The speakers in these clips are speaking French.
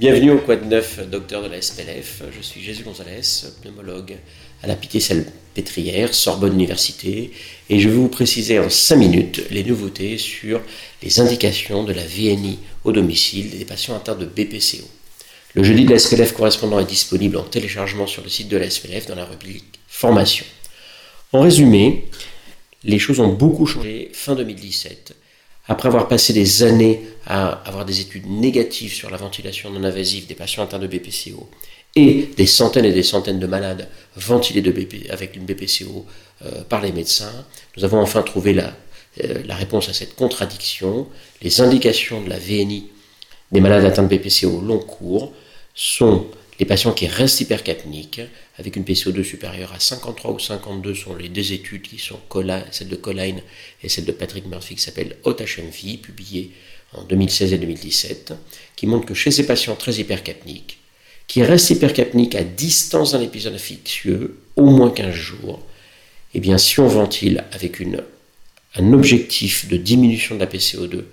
Bienvenue au Quad 9, docteur de la SPLF. Je suis Jésus Gonzalez, pneumologue à la Pitié-Salpêtrière, Sorbonne Université, et je vais vous préciser en 5 minutes les nouveautés sur les indications de la VNI au domicile des patients atteints de BPCO. Le jeudi de la SPLF correspondant est disponible en téléchargement sur le site de la SPLF dans la rubrique Formation. En résumé, les choses ont beaucoup changé fin 2017 après avoir passé des années à avoir des études négatives sur la ventilation non invasive des patients atteints de BPCO et des centaines et des centaines de malades ventilés de avec une BPCO euh, par les médecins, nous avons enfin trouvé la, euh, la réponse à cette contradiction. Les indications de la VNI des malades atteints de BPCO long cours sont les patients qui restent hypercapniques, avec une PCO2 supérieure à 53 ou 52, sont les deux études qui sont celle de Colline et celle de Patrick Murphy qui s'appelle HMV, publiée en 2016 et 2017, qui montrent que chez ces patients très hypercapniques, qui restent hypercapniques à distance d'un épisode infectieux, au moins 15 jours, eh bien, si on ventile avec une, un objectif de diminution de la PCO2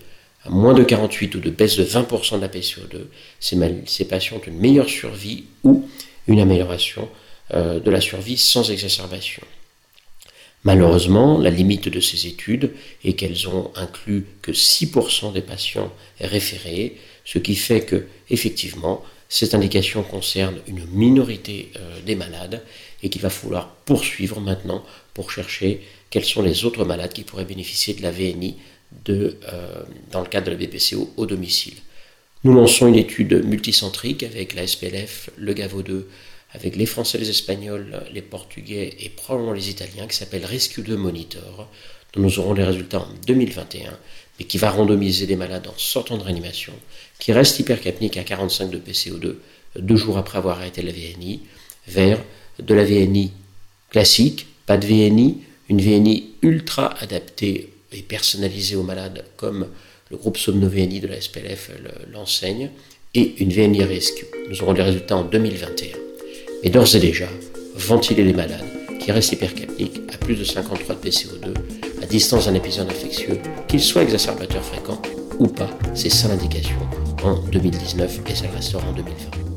moins de 48 ou de baisse de 20% de la PCO2, ces, patients ont une meilleure survie ou une amélioration euh, de la survie sans exacerbation. Malheureusement, la limite de ces études est qu'elles ont inclus que 6% des patients référés, ce qui fait que, effectivement, cette indication concerne une minorité euh, des malades et qu'il va falloir poursuivre maintenant pour chercher quels sont les autres malades qui pourraient bénéficier de la VNI de, euh, dans le cadre de la BPCO au domicile. Nous lançons une étude multicentrique avec la SPLF, le GAVO2, avec les Français, les Espagnols, les Portugais et probablement les Italiens, qui s'appelle Rescue 2 Monitor, dont nous aurons les résultats en 2021, mais qui va randomiser des malades en sortant de réanimation, qui restent hypercapniques à 45 de PCO2 deux jours après avoir arrêté la VNI, vers de la VNI classique, pas de VNI, une VNI ultra adaptée et personnalisée aux malades comme le groupe Somno-VNI de la SPLF l'enseigne, et une VNI Rescue. Nous aurons les résultats en 2021. Mais d'ores et déjà, ventiler les malades qui restent hypercapniques à plus de 53 de PCO2 à distance d'un épisode infectieux, qu'il soit exacerbateur fréquent ou pas, c'est ça l'indication en 2019 et ça restera en 2020.